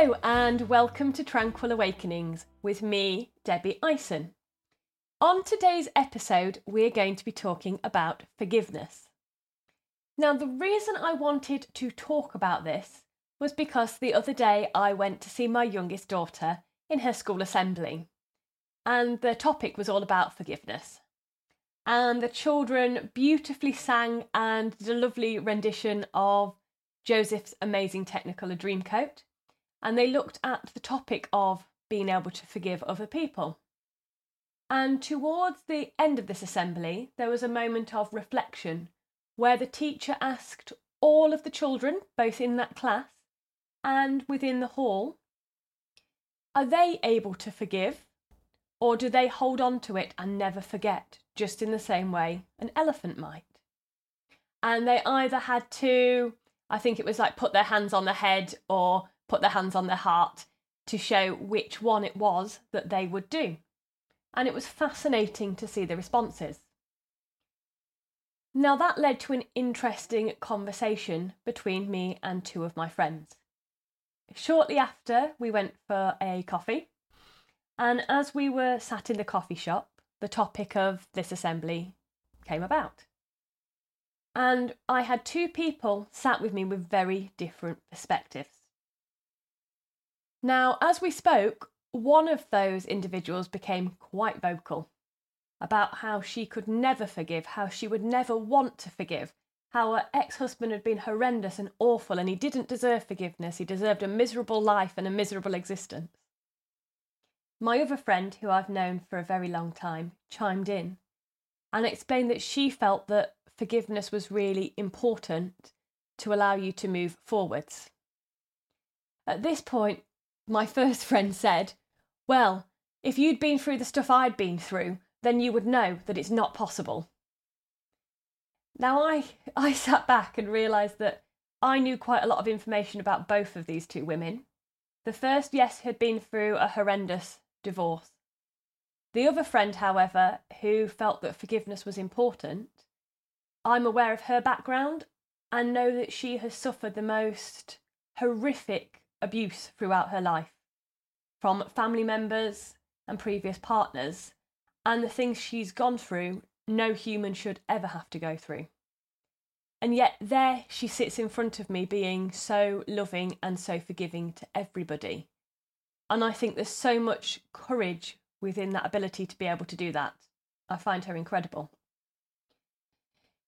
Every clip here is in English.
Hello, and welcome to Tranquil Awakenings with me, Debbie Ison. On today's episode, we're going to be talking about forgiveness. Now, the reason I wanted to talk about this was because the other day I went to see my youngest daughter in her school assembly, and the topic was all about forgiveness. And the children beautifully sang and did a lovely rendition of Joseph's amazing Technicolor Dreamcoat and they looked at the topic of being able to forgive other people. And towards the end of this assembly, there was a moment of reflection where the teacher asked all of the children, both in that class and within the hall, are they able to forgive? Or do they hold on to it and never forget, just in the same way an elephant might? And they either had to, I think it was like put their hands on the head or put their hands on their heart to show which one it was that they would do. And it was fascinating to see the responses. Now, that led to an interesting conversation between me and two of my friends. Shortly after, we went for a coffee, and as we were sat in the coffee shop, the topic of this assembly came about. And I had two people sat with me with very different perspectives. Now, as we spoke, one of those individuals became quite vocal about how she could never forgive, how she would never want to forgive, how her ex husband had been horrendous and awful and he didn't deserve forgiveness. He deserved a miserable life and a miserable existence. My other friend, who I've known for a very long time, chimed in and explained that she felt that forgiveness was really important to allow you to move forwards. At this point, my first friend said, Well, if you'd been through the stuff I'd been through, then you would know that it's not possible. Now, I, I sat back and realised that I knew quite a lot of information about both of these two women. The first, yes, had been through a horrendous divorce. The other friend, however, who felt that forgiveness was important, I'm aware of her background and know that she has suffered the most horrific abuse throughout her life from family members and previous partners, and the things she's gone through, no human should ever have to go through. And yet, there she sits in front of me, being so loving and so forgiving to everybody. And I think there's so much courage within that ability to be able to do that. I find her incredible.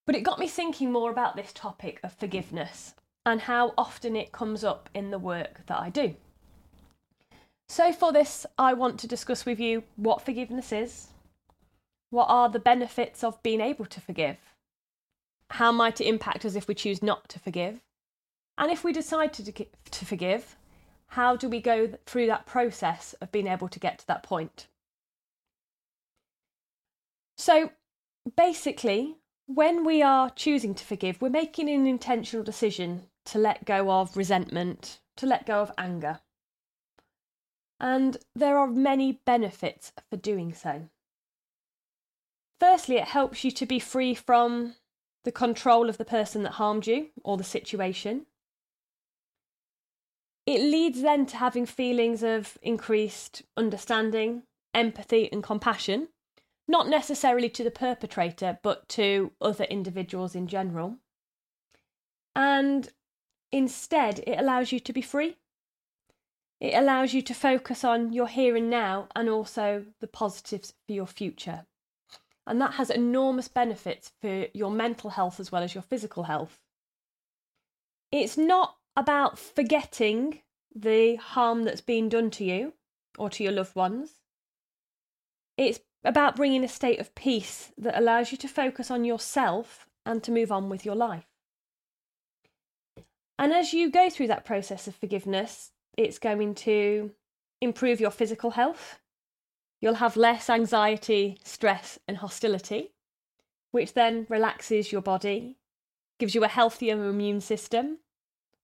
But it got me thinking more about this topic of forgiveness and how often it comes up in the work that I do. So, for this, I want to discuss with you what forgiveness is, what are the benefits of being able to forgive, how might it impact us if we choose not to forgive, and if we decide to, to forgive, how do we go through that process of being able to get to that point? So, basically, when we are choosing to forgive, we're making an intentional decision to let go of resentment, to let go of anger. And there are many benefits for doing so. Firstly, it helps you to be free from the control of the person that harmed you or the situation. It leads then to having feelings of increased understanding, empathy, and compassion, not necessarily to the perpetrator, but to other individuals in general. And Instead, it allows you to be free. It allows you to focus on your here and now and also the positives for your future. And that has enormous benefits for your mental health as well as your physical health. It's not about forgetting the harm that's been done to you or to your loved ones. It's about bringing a state of peace that allows you to focus on yourself and to move on with your life. And as you go through that process of forgiveness, it's going to improve your physical health. You'll have less anxiety, stress, and hostility, which then relaxes your body, gives you a healthier immune system,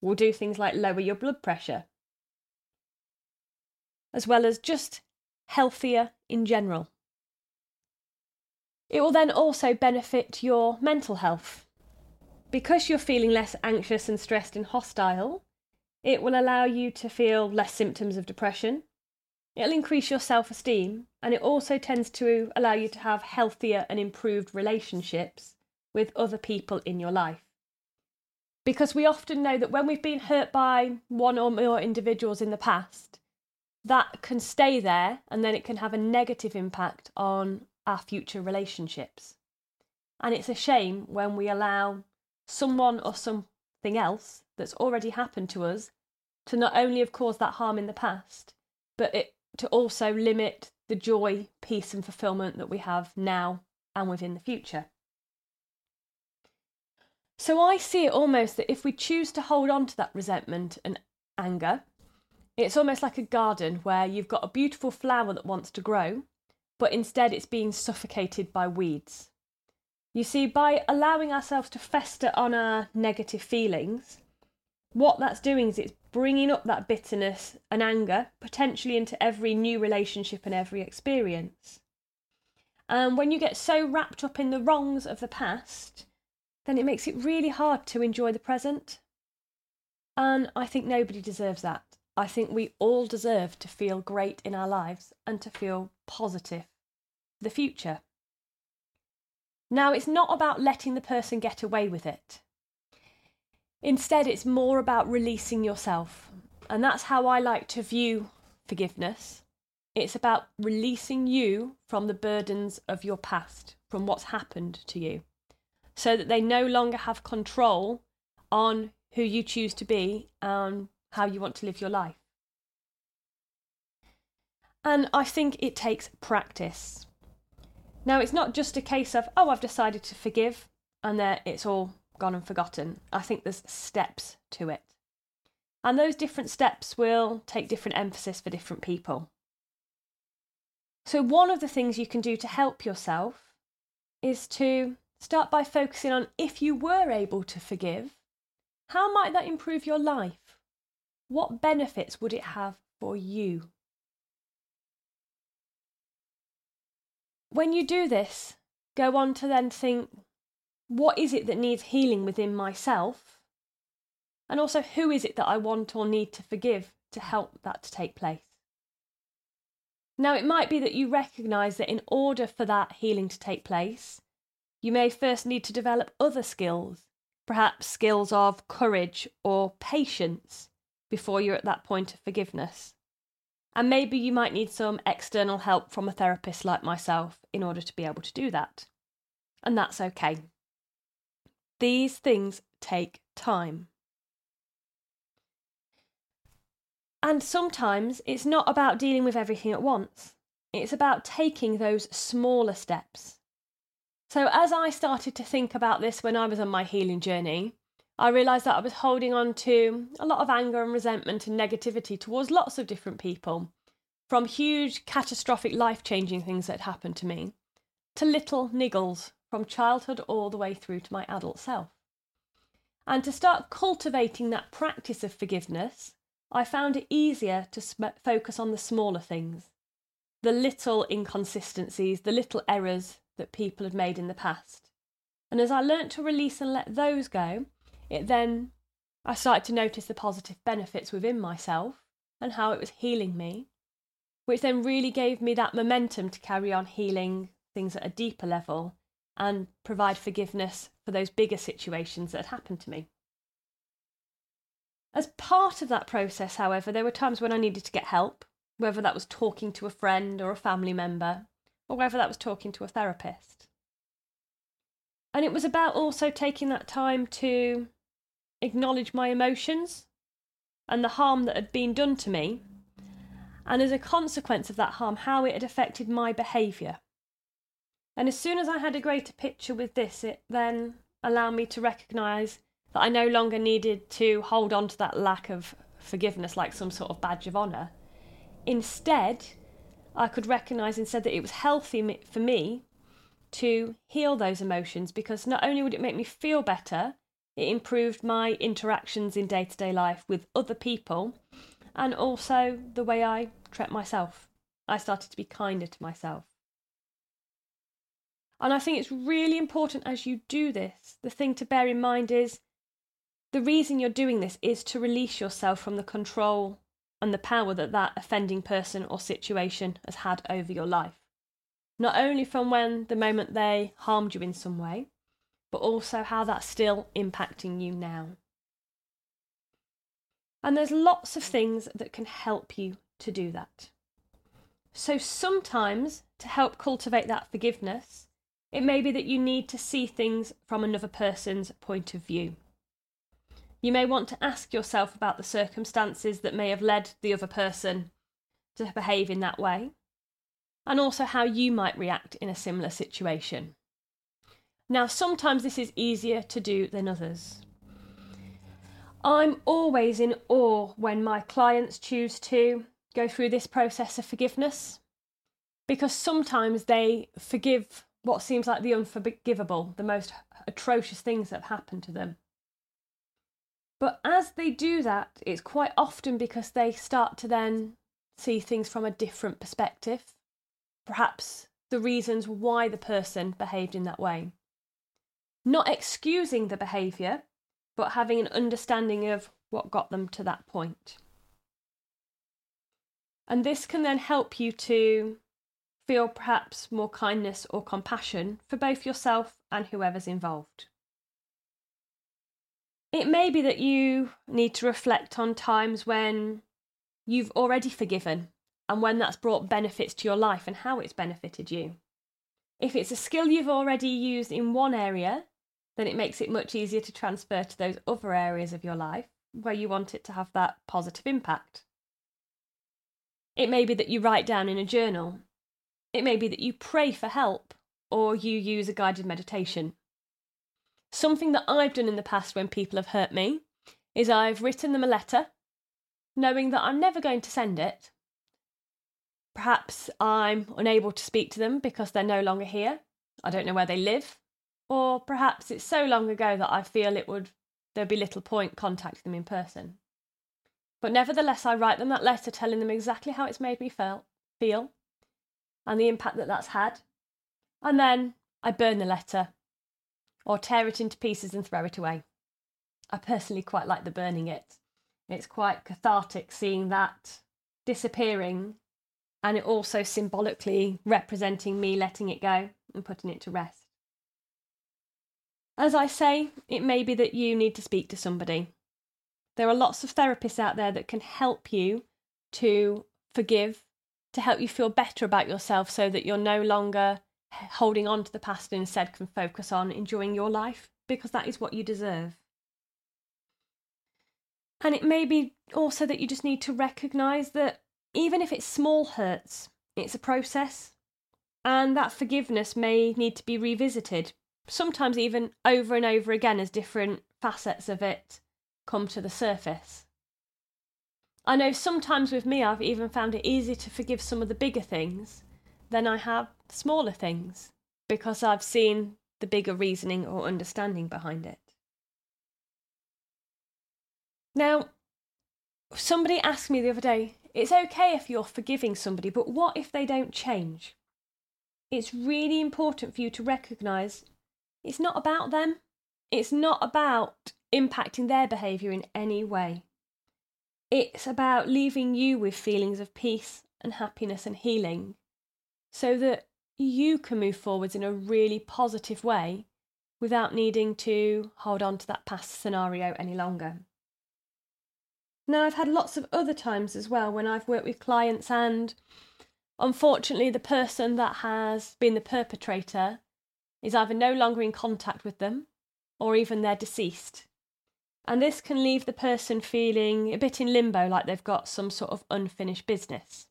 will do things like lower your blood pressure, as well as just healthier in general. It will then also benefit your mental health because you're feeling less anxious and stressed and hostile, It will allow you to feel less symptoms of depression. It'll increase your self esteem, and it also tends to allow you to have healthier and improved relationships with other people in your life. Because we often know that when we've been hurt by one or more individuals in the past, that can stay there and then it can have a negative impact on our future relationships. And it's a shame when we allow someone or something else that's already happened to us to not only have caused that harm in the past, but it to also limit the joy, peace, and fulfillment that we have now and within the future. So I see it almost that if we choose to hold on to that resentment and anger, it's almost like a garden where you've got a beautiful flower that wants to grow, but instead it's being suffocated by weeds. You see, by allowing ourselves to fester on our negative feelings, what that's doing is it's bringing up that bitterness and anger potentially into every new relationship and every experience. And when you get so wrapped up in the wrongs of the past, then it makes it really hard to enjoy the present. And I think nobody deserves that. I think we all deserve to feel great in our lives and to feel positive for the future. Now, it's not about letting the person get away with it. Instead, it's more about releasing yourself. And that's how I like to view forgiveness. It's about releasing you from the burdens of your past, from what's happened to you, so that they no longer have control on who you choose to be and how you want to live your life. And I think it takes practice. Now, it's not just a case of, oh, I've decided to forgive and there it's all gone and forgotten. I think there's steps to it. And those different steps will take different emphasis for different people. So, one of the things you can do to help yourself is to start by focusing on if you were able to forgive, how might that improve your life? What benefits would it have for you? When you do this, go on to then think what is it that needs healing within myself? And also, who is it that I want or need to forgive to help that to take place? Now, it might be that you recognise that in order for that healing to take place, you may first need to develop other skills, perhaps skills of courage or patience, before you're at that point of forgiveness. And maybe you might need some external help from a therapist like myself in order to be able to do that. And that's okay. These things take time. And sometimes it's not about dealing with everything at once, it's about taking those smaller steps. So, as I started to think about this when I was on my healing journey, I realised that I was holding on to a lot of anger and resentment and negativity towards lots of different people, from huge, catastrophic, life changing things that happened to me to little niggles from childhood all the way through to my adult self. And to start cultivating that practice of forgiveness, I found it easier to sm- focus on the smaller things, the little inconsistencies, the little errors that people had made in the past. And as I learnt to release and let those go, it then I started to notice the positive benefits within myself and how it was healing me, which then really gave me that momentum to carry on healing things at a deeper level and provide forgiveness for those bigger situations that had happened to me. As part of that process, however, there were times when I needed to get help, whether that was talking to a friend or a family member, or whether that was talking to a therapist. And it was about also taking that time to acknowledge my emotions and the harm that had been done to me, and as a consequence of that harm, how it had affected my behaviour. And as soon as I had a greater picture with this, it then allowed me to recognise that I no longer needed to hold on to that lack of forgiveness like some sort of badge of honour. Instead, I could recognise instead that it was healthy for me to heal those emotions because not only would it make me feel better, it improved my interactions in day to day life with other people and also the way I treat myself. I started to be kinder to myself. And I think it's really important as you do this, the thing to bear in mind is the reason you're doing this is to release yourself from the control and the power that that offending person or situation has had over your life. Not only from when the moment they harmed you in some way, but also how that's still impacting you now. And there's lots of things that can help you to do that. So sometimes, to help cultivate that forgiveness, it may be that you need to see things from another person's point of view. You may want to ask yourself about the circumstances that may have led the other person to behave in that way, and also how you might react in a similar situation. Now, sometimes this is easier to do than others. I'm always in awe when my clients choose to go through this process of forgiveness because sometimes they forgive what seems like the unforgivable, the most atrocious things that have happened to them. But as they do that, it's quite often because they start to then see things from a different perspective. Perhaps the reasons why the person behaved in that way. Not excusing the behaviour, but having an understanding of what got them to that point. And this can then help you to feel perhaps more kindness or compassion for both yourself and whoever's involved. It may be that you need to reflect on times when you've already forgiven and when that's brought benefits to your life and how it's benefited you. If it's a skill you've already used in one area, then it makes it much easier to transfer to those other areas of your life where you want it to have that positive impact. It may be that you write down in a journal. It may be that you pray for help or you use a guided meditation. Something that I've done in the past when people have hurt me is I've written them a letter, knowing that I'm never going to send it. Perhaps I'm unable to speak to them because they're no longer here. I don't know where they live. Or perhaps it's so long ago that I feel it would there'd be little point contacting them in person. But nevertheless, I write them that letter telling them exactly how it's made me feel, feel and the impact that that's had. And then I burn the letter or tear it into pieces and throw it away. I personally quite like the burning it. It's quite cathartic seeing that disappearing and it also symbolically representing me letting it go and putting it to rest. As I say, it may be that you need to speak to somebody. There are lots of therapists out there that can help you to forgive, to help you feel better about yourself so that you're no longer holding on to the past and instead can focus on enjoying your life because that is what you deserve. And it may be also that you just need to recognize that even if it's small hurts, it's a process, and that forgiveness may need to be revisited, sometimes even over and over again as different facets of it come to the surface. I know sometimes with me, I've even found it easier to forgive some of the bigger things than I have smaller things because I've seen the bigger reasoning or understanding behind it. Now, somebody asked me the other day, it's okay if you're forgiving somebody, but what if they don't change? It's really important for you to recognise it's not about them. It's not about impacting their behaviour in any way. It's about leaving you with feelings of peace and happiness and healing so that you can move forwards in a really positive way without needing to hold on to that past scenario any longer. Now, I've had lots of other times as well when I've worked with clients, and unfortunately, the person that has been the perpetrator is either no longer in contact with them or even they're deceased. And this can leave the person feeling a bit in limbo, like they've got some sort of unfinished business.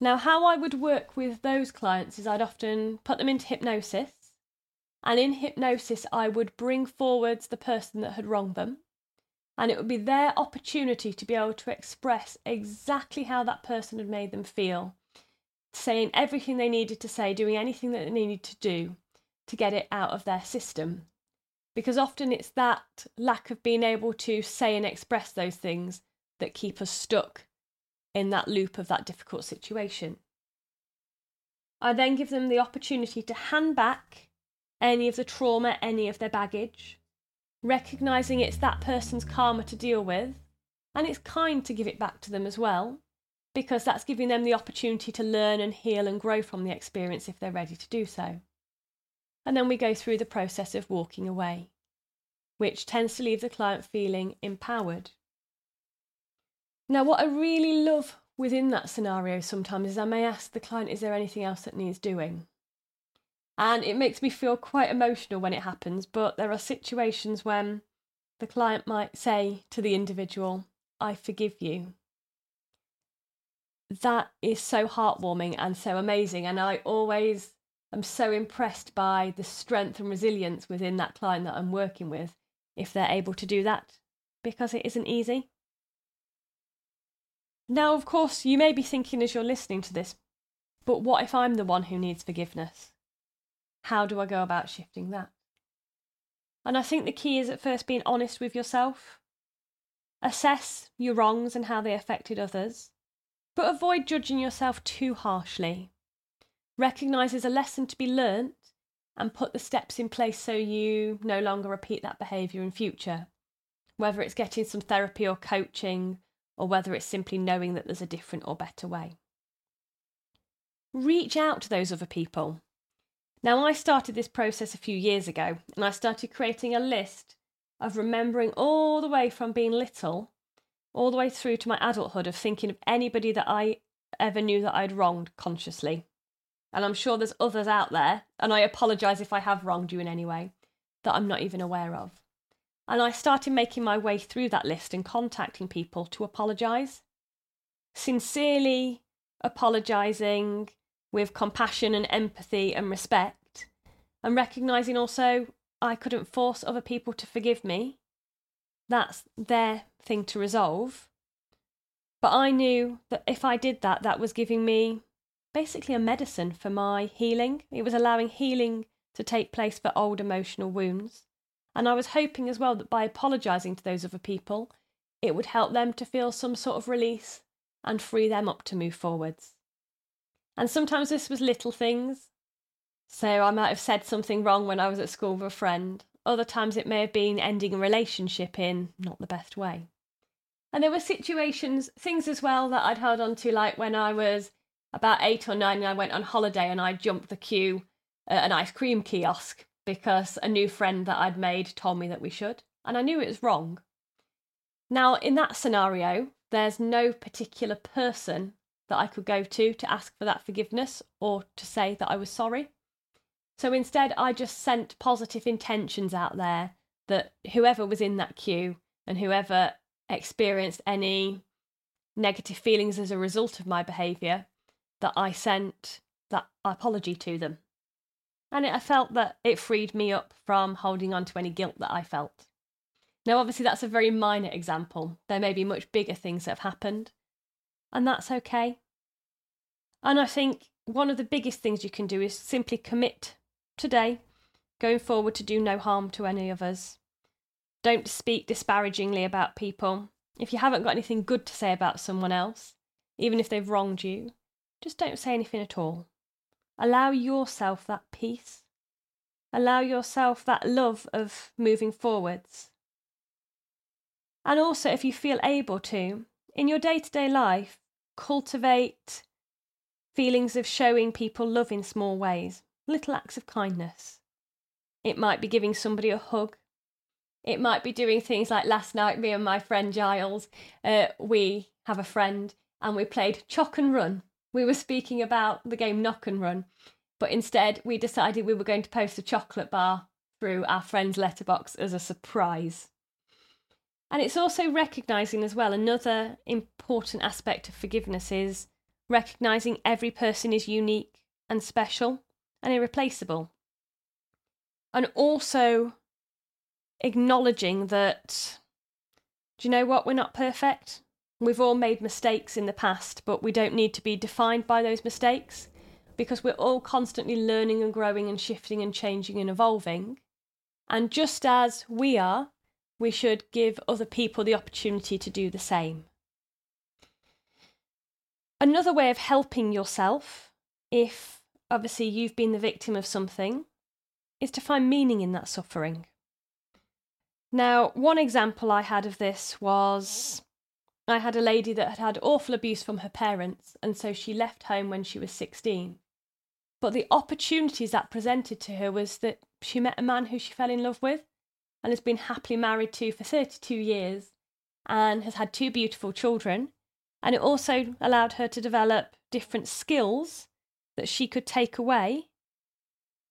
Now, how I would work with those clients is I'd often put them into hypnosis, and in hypnosis, I would bring forwards the person that had wronged them, and it would be their opportunity to be able to express exactly how that person had made them feel, saying everything they needed to say, doing anything that they needed to do to get it out of their system. Because often it's that lack of being able to say and express those things that keep us stuck in that loop of that difficult situation. I then give them the opportunity to hand back any of the trauma, any of their baggage, recognizing it's that person's karma to deal with, and it's kind to give it back to them as well, because that's giving them the opportunity to learn and heal and grow from the experience if they're ready to do so. And then we go through the process of walking away, which tends to leave the client feeling empowered. Now, what I really love within that scenario sometimes is I may ask the client, is there anything else that needs doing? And it makes me feel quite emotional when it happens, but there are situations when the client might say to the individual, I forgive you. That is so heartwarming and so amazing. And I always am so impressed by the strength and resilience within that client that I'm working with if they're able to do that because it isn't easy. Now, of course, you may be thinking as you're listening to this, but what if I'm the one who needs forgiveness? How do I go about shifting that? And I think the key is at first being honest with yourself. Assess your wrongs and how they affected others, but avoid judging yourself too harshly. Recognise there's a lesson to be learnt and put the steps in place so you no longer repeat that behaviour in future. Whether it's getting some therapy or coaching, or whether it's simply knowing that there's a different or better way. Reach out to those other people. Now, I started this process a few years ago and I started creating a list of remembering all the way from being little all the way through to my adulthood of thinking of anybody that I ever knew that I'd wronged consciously. And I'm sure there's others out there, and I apologise if I have wronged you in any way that I'm not even aware of. And I started making my way through that list and contacting people to apologise. Sincerely apologising with compassion and empathy and respect, and recognising also I couldn't force other people to forgive me. That's their thing to resolve. But I knew that if I did that, that was giving me basically a medicine for my healing. It was allowing healing to take place for old emotional wounds. And I was hoping as well that by apologising to those other people, it would help them to feel some sort of release and free them up to move forwards. And sometimes this was little things. So I might have said something wrong when I was at school with a friend. Other times it may have been ending a relationship in not the best way. And there were situations, things as well that I'd held on to, like when I was about eight or nine I went on holiday and I jumped the queue at an ice cream kiosk because a new friend that I'd made told me that we should. And I knew it was wrong. Now, in that scenario, there's no particular person that I could go to to ask for that forgiveness or to say that I was sorry. So instead, I just sent positive intentions out there that whoever was in that queue and whoever experienced any negative feelings as a result of my behaviour, that I sent that apology to them. And it, I felt that it freed me up from holding on to any guilt that I felt. Now, obviously, that's a very minor example. There may be much bigger things that have happened and that's okay. And I think one of the biggest things you can do is simply commit today, going forward, to do no harm to any of us. Don't speak disparagingly about people. If you haven't got anything good to say about someone else, even if they've wronged you, just don't say anything at all. Allow yourself that peace. Allow yourself that love of moving forwards. And also, if you feel able to, in your day to day life, cultivate feelings of showing people love in small ways, little acts of kindness. It might be giving somebody a hug. It might be doing things like last night, me and my friend Giles, uh, we have a friend and we played Chock and Run. We were speaking about the game Knock and Run, but instead we decided we were going to post a chocolate bar through our friend's letterbox as a surprise. And it's also recognizing as well another important aspect of forgiveness is recognizing every person is unique and special and irreplaceable. And also acknowledging that, do you know what? We're not perfect. We've all made mistakes in the past, but we don't need to be defined by those mistakes because we're all constantly learning and growing and shifting and changing and evolving. And just as we are, we should give other people the opportunity to do the same. Another way of helping yourself, if obviously you've been the victim of something, is to find meaning in that suffering. Now, one example I had of this was I had a lady that had had awful abuse from her parents, and so she left home when she was 16. But the opportunities that presented to her was that she met a man who she fell in love with and has been happily married to for 32 years and has had two beautiful children. And it also allowed her to develop different skills that she could take away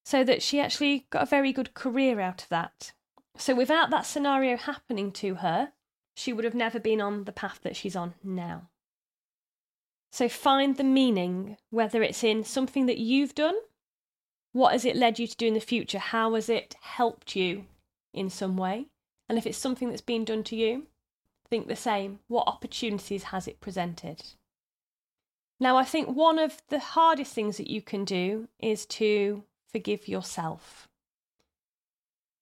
so that she actually got a very good career out of that. So without that scenario happening to her, she would have never been on the path that she's on now. So find the meaning, whether it's in something that you've done, what has it led you to do in the future? How has it helped you in some way? And if it's something that's been done to you, think the same. What opportunities has it presented? Now, I think one of the hardest things that you can do is to forgive yourself.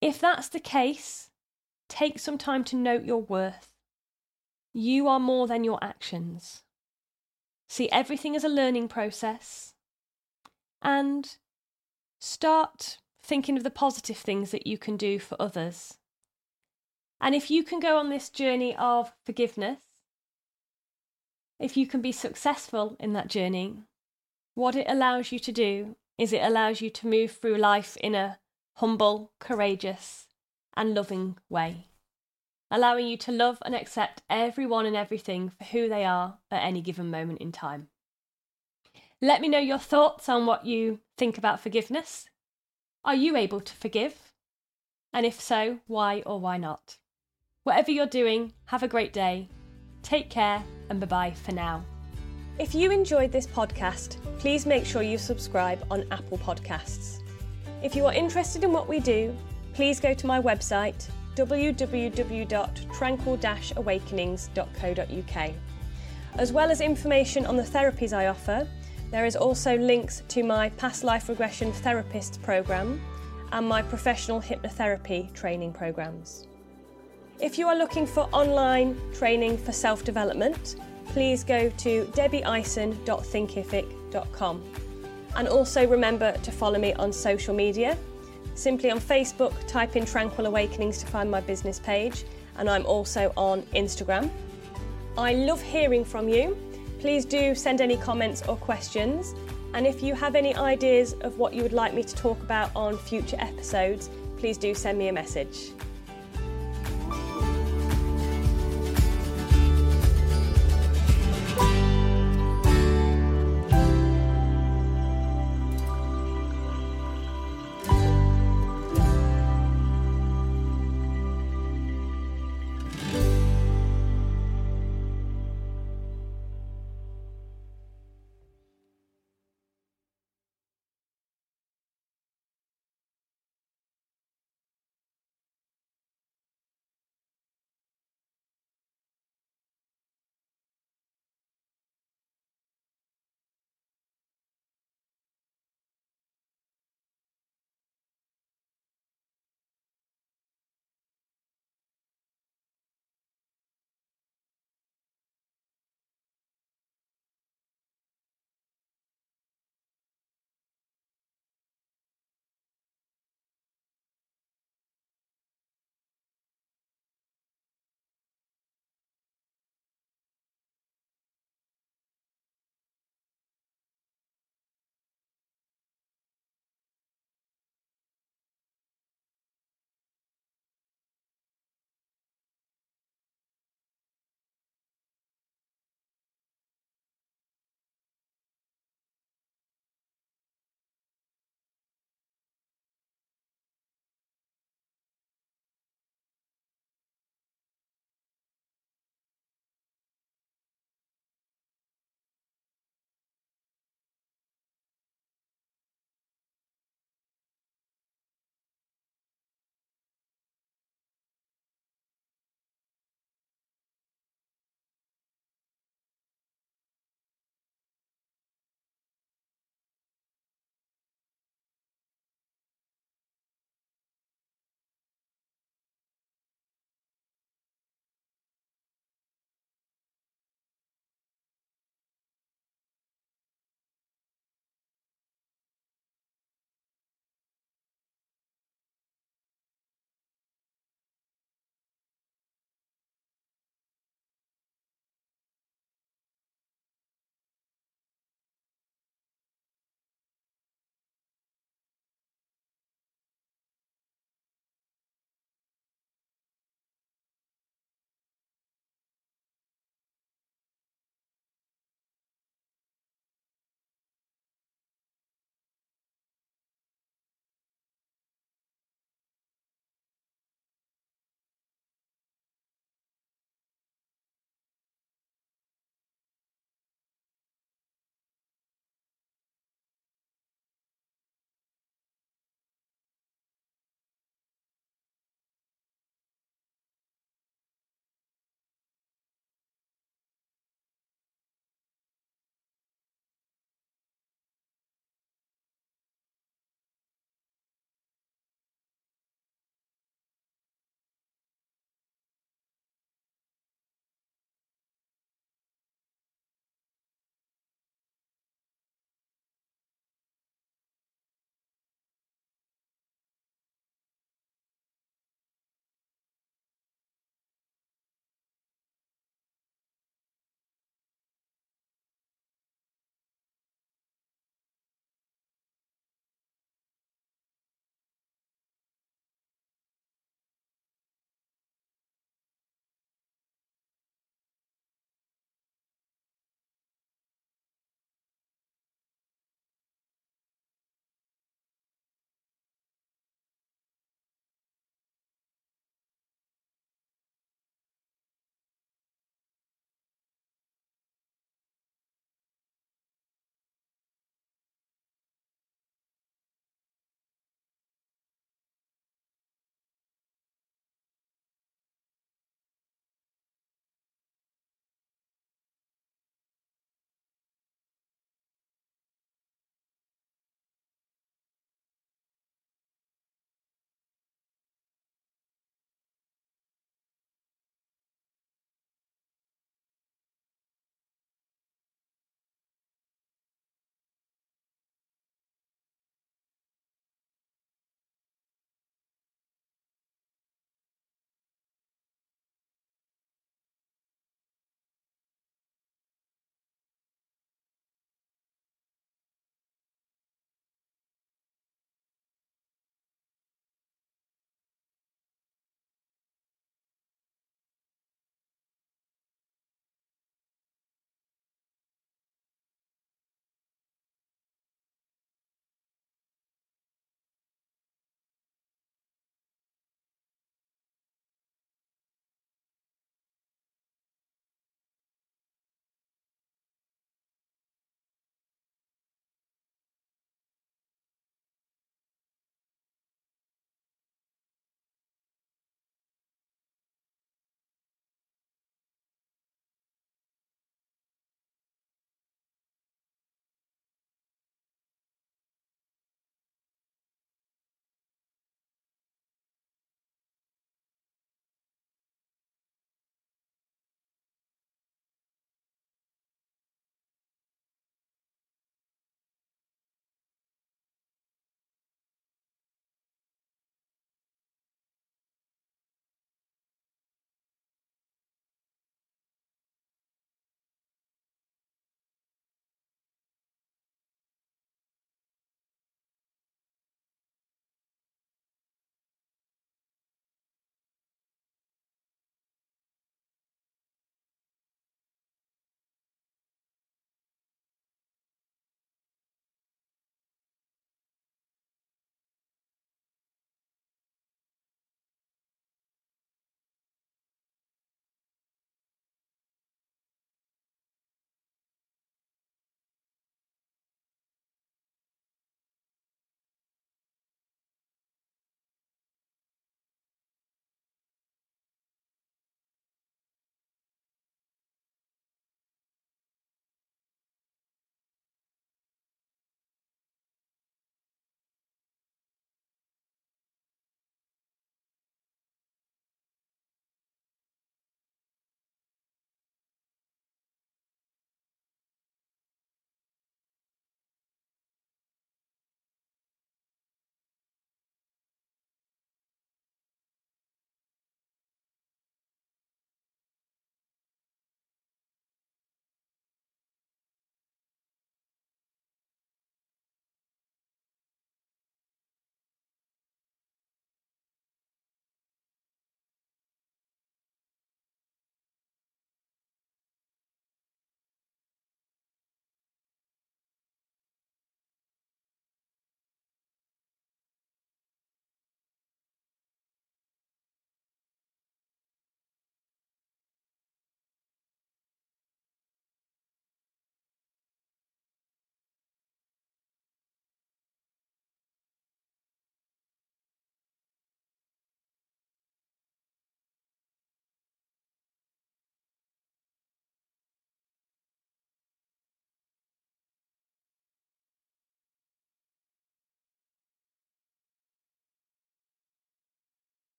If that's the case, take some time to note your worth. You are more than your actions. See everything as a learning process and start thinking of the positive things that you can do for others. And if you can go on this journey of forgiveness, if you can be successful in that journey, what it allows you to do is it allows you to move through life in a humble, courageous, and loving way allowing you to love and accept everyone and everything for who they are at any given moment in time. Let me know your thoughts on what you think about forgiveness. Are you able to forgive? And if so, why or why not? Whatever you're doing, have a great day. Take care and bye bye for now. If you enjoyed this podcast, please make sure you subscribe on Apple Podcasts. If you are interested in what we do, please go to my website www.tranquil-awakenings.co.uk. As well as information on the therapies I offer, there is also links to my past life regression therapist programme and my professional hypnotherapy training programmes. If you are looking for online training for self development, please go to debbieison.thinkific.com. And also remember to follow me on social media Simply on Facebook, type in Tranquil Awakenings to find my business page, and I'm also on Instagram. I love hearing from you. Please do send any comments or questions. And if you have any ideas of what you would like me to talk about on future episodes, please do send me a message.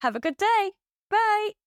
Have a good day. Bye.